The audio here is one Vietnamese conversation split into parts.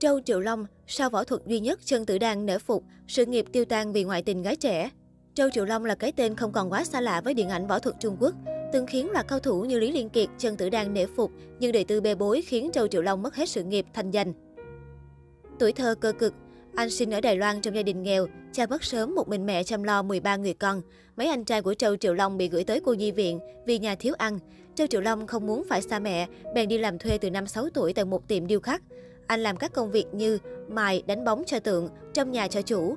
Châu Triệu Long, sau võ thuật duy nhất Trần tử đan nể phục, sự nghiệp tiêu tan vì ngoại tình gái trẻ. Châu Triệu Long là cái tên không còn quá xa lạ với điện ảnh võ thuật Trung Quốc, từng khiến loạt cao thủ như Lý Liên Kiệt, Trần Tử Đan nể phục, nhưng đời tư bê bối khiến Châu Triệu Long mất hết sự nghiệp, thành danh. Tuổi thơ cơ cực, anh sinh ở Đài Loan trong gia đình nghèo, cha mất sớm một mình mẹ chăm lo 13 người con. Mấy anh trai của Châu Triệu Long bị gửi tới cô nhi viện vì nhà thiếu ăn. Châu Triệu Long không muốn phải xa mẹ, bèn đi làm thuê từ năm 6 tuổi tại một tiệm điêu khắc. Anh làm các công việc như mài, đánh bóng cho tượng, trong nhà cho chủ.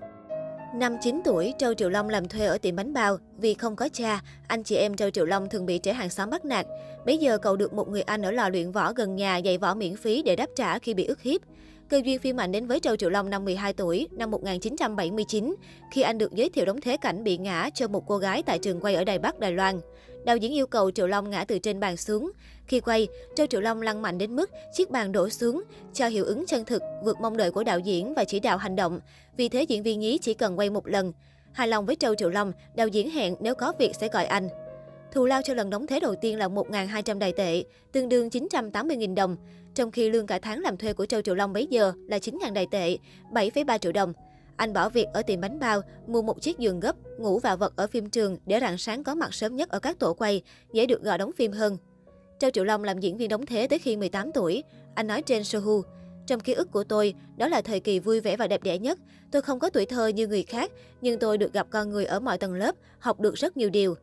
Năm 9 tuổi, Châu Triệu Long làm thuê ở tiệm bánh bao. Vì không có cha, anh chị em Châu Triệu Long thường bị trẻ hàng xóm bắt nạt. Bây giờ cậu được một người anh ở lò luyện võ gần nhà dạy võ miễn phí để đáp trả khi bị ức hiếp. Cơ duyên phim ảnh đến với Châu Triệu Long năm 12 tuổi, năm 1979, khi anh được giới thiệu đóng thế cảnh bị ngã cho một cô gái tại trường quay ở Đài Bắc, Đài Loan. Đạo diễn yêu cầu Triệu Long ngã từ trên bàn xuống. Khi quay, Châu Triệu Long lăn mạnh đến mức chiếc bàn đổ xuống, cho hiệu ứng chân thực, vượt mong đợi của đạo diễn và chỉ đạo hành động. Vì thế diễn viên nhí chỉ cần quay một lần. Hài lòng với Châu Triệu Long, đạo diễn hẹn nếu có việc sẽ gọi anh. Thù lao cho lần đóng thế đầu tiên là 1.200 đài tệ, tương đương 980.000 đồng. Trong khi lương cả tháng làm thuê của Châu Triệu Long bấy giờ là 9.000 đài tệ, 7,3 triệu đồng. Anh bỏ việc ở tiệm bánh bao, mua một chiếc giường gấp, ngủ và vật ở phim trường để rạng sáng có mặt sớm nhất ở các tổ quay, dễ được gọi đóng phim hơn. Châu Triệu Long làm diễn viên đóng thế tới khi 18 tuổi. Anh nói trên Sohu, trong ký ức của tôi, đó là thời kỳ vui vẻ và đẹp đẽ nhất. Tôi không có tuổi thơ như người khác, nhưng tôi được gặp con người ở mọi tầng lớp, học được rất nhiều điều.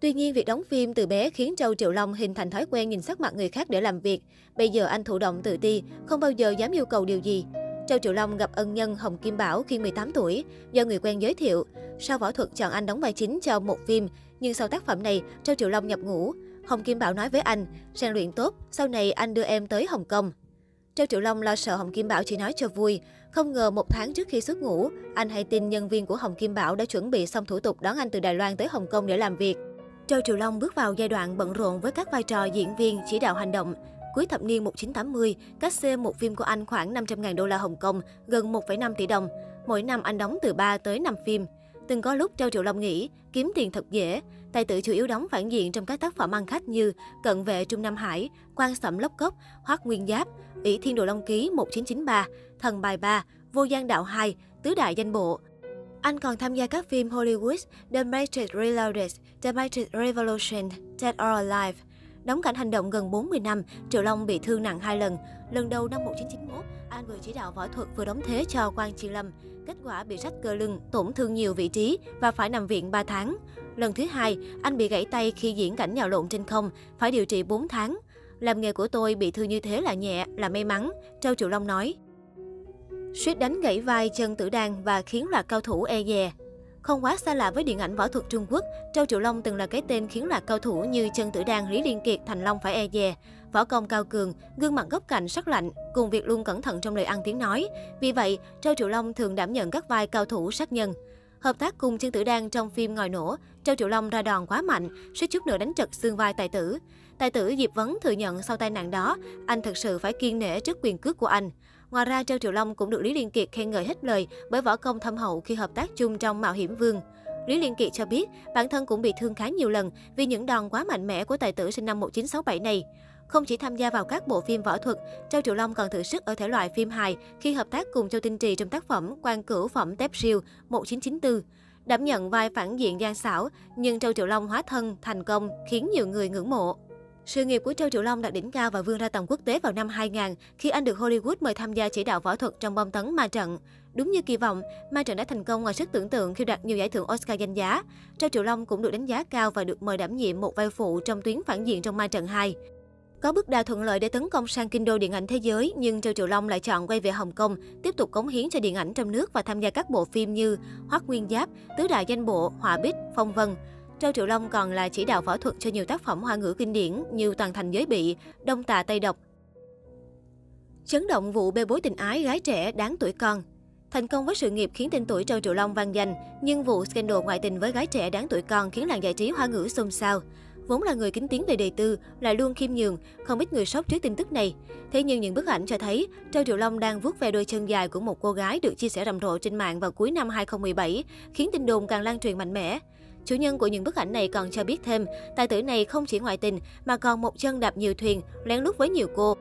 Tuy nhiên, việc đóng phim từ bé khiến Châu Triệu Long hình thành thói quen nhìn sắc mặt người khác để làm việc. Bây giờ anh thụ động tự ti, không bao giờ dám yêu cầu điều gì. Châu Triệu Long gặp ân nhân Hồng Kim Bảo khi 18 tuổi, do người quen giới thiệu. Sau võ thuật chọn anh đóng vai chính cho một phim, nhưng sau tác phẩm này, Châu Triệu Long nhập ngũ. Hồng Kim Bảo nói với anh, rèn luyện tốt, sau này anh đưa em tới Hồng Kông. Châu Triệu Long lo sợ Hồng Kim Bảo chỉ nói cho vui. Không ngờ một tháng trước khi xuất ngũ, anh hay tin nhân viên của Hồng Kim Bảo đã chuẩn bị xong thủ tục đón anh từ Đài Loan tới Hồng Kông để làm việc. Châu Triều Long bước vào giai đoạn bận rộn với các vai trò diễn viên, chỉ đạo hành động. Cuối thập niên 1980, các C một phim của anh khoảng 500.000 đô la Hồng Kông, gần 1,5 tỷ đồng. Mỗi năm anh đóng từ 3 tới 5 phim. Từng có lúc Châu Triệu Long nghĩ kiếm tiền thật dễ. Tài tử chủ yếu đóng phản diện trong các tác phẩm ăn khách như Cận vệ Trung Nam Hải, Quan sẩm lốc cốc, Hoác Nguyên Giáp, ỷ Thiên Đồ Long Ký 1993, Thần Bài 3, Vô gian đạo 2, Tứ đại danh bộ, anh còn tham gia các phim Hollywood The Matrix Reloaded, The Matrix Revolution, Dead or Alive. Đóng cảnh hành động gần 40 năm, Triệu Long bị thương nặng hai lần. Lần đầu năm 1991, anh vừa chỉ đạo võ thuật vừa đóng thế cho Quang Chi Lâm. Kết quả bị rách cơ lưng, tổn thương nhiều vị trí và phải nằm viện 3 tháng. Lần thứ hai, anh bị gãy tay khi diễn cảnh nhào lộn trên không, phải điều trị 4 tháng. Làm nghề của tôi bị thương như thế là nhẹ, là may mắn, Châu Triệu Long nói suýt đánh gãy vai chân tử đan và khiến loạt cao thủ e dè. Không quá xa lạ với điện ảnh võ thuật Trung Quốc, Châu Triệu Long từng là cái tên khiến loạt cao thủ như chân tử đan Lý Liên Kiệt, Thành Long phải e dè. Võ công cao cường, gương mặt góc cạnh sắc lạnh, cùng việc luôn cẩn thận trong lời ăn tiếng nói. Vì vậy, Châu Triệu Long thường đảm nhận các vai cao thủ sát nhân. Hợp tác cùng chân tử đan trong phim Ngòi nổ, Châu Triệu Long ra đòn quá mạnh, suýt chút nữa đánh trật xương vai tài tử. Tài tử Diệp Vấn thừa nhận sau tai nạn đó, anh thật sự phải kiên nể trước quyền cước của anh. Ngoài ra, Châu Triệu Long cũng được Lý Liên Kiệt khen ngợi hết lời bởi võ công thâm hậu khi hợp tác chung trong Mạo Hiểm Vương. Lý Liên Kiệt cho biết, bản thân cũng bị thương khá nhiều lần vì những đòn quá mạnh mẽ của tài tử sinh năm 1967 này. Không chỉ tham gia vào các bộ phim võ thuật, Châu Triệu Long còn thử sức ở thể loại phim hài khi hợp tác cùng Châu Tinh Trì trong tác phẩm Quan Cửu Phẩm Tép Siêu 1994. Đảm nhận vai phản diện gian xảo, nhưng Châu Triệu Long hóa thân thành công khiến nhiều người ngưỡng mộ. Sự nghiệp của Châu Triệu Long đạt đỉnh cao và vươn ra tầm quốc tế vào năm 2000 khi anh được Hollywood mời tham gia chỉ đạo võ thuật trong bom tấn Ma Trận. Đúng như kỳ vọng, Ma Trận đã thành công ngoài sức tưởng tượng khi đoạt nhiều giải thưởng Oscar danh giá. Châu Triệu Long cũng được đánh giá cao và được mời đảm nhiệm một vai phụ trong tuyến phản diện trong Ma Trận 2. Có bước đà thuận lợi để tấn công sang kinh đô điện ảnh thế giới, nhưng Châu Triệu Long lại chọn quay về Hồng Kông, tiếp tục cống hiến cho điện ảnh trong nước và tham gia các bộ phim như Hoắc Nguyên Giáp, Tứ đại danh bộ, Họa Bích, Phong Vân. Châu Triệu Long còn là chỉ đạo võ thuật cho nhiều tác phẩm hoa ngữ kinh điển như Toàn thành giới bị, Đông tà Tây độc. Chấn động vụ bê bối tình ái gái trẻ đáng tuổi con. Thành công với sự nghiệp khiến tên tuổi Châu Triệu Long vang danh, nhưng vụ scandal ngoại tình với gái trẻ đáng tuổi con khiến làng giải trí hoa ngữ xôn xao. Vốn là người kính tiếng về đề tư, lại luôn khiêm nhường, không ít người sốc trước tin tức này. Thế nhưng những bức ảnh cho thấy, Châu Triệu Long đang vuốt ve đôi chân dài của một cô gái được chia sẻ rầm rộ trên mạng vào cuối năm 2017, khiến tin đồn càng lan truyền mạnh mẽ. Chủ nhân của những bức ảnh này còn cho biết thêm, tài tử này không chỉ ngoại tình mà còn một chân đạp nhiều thuyền, lén lút với nhiều cô.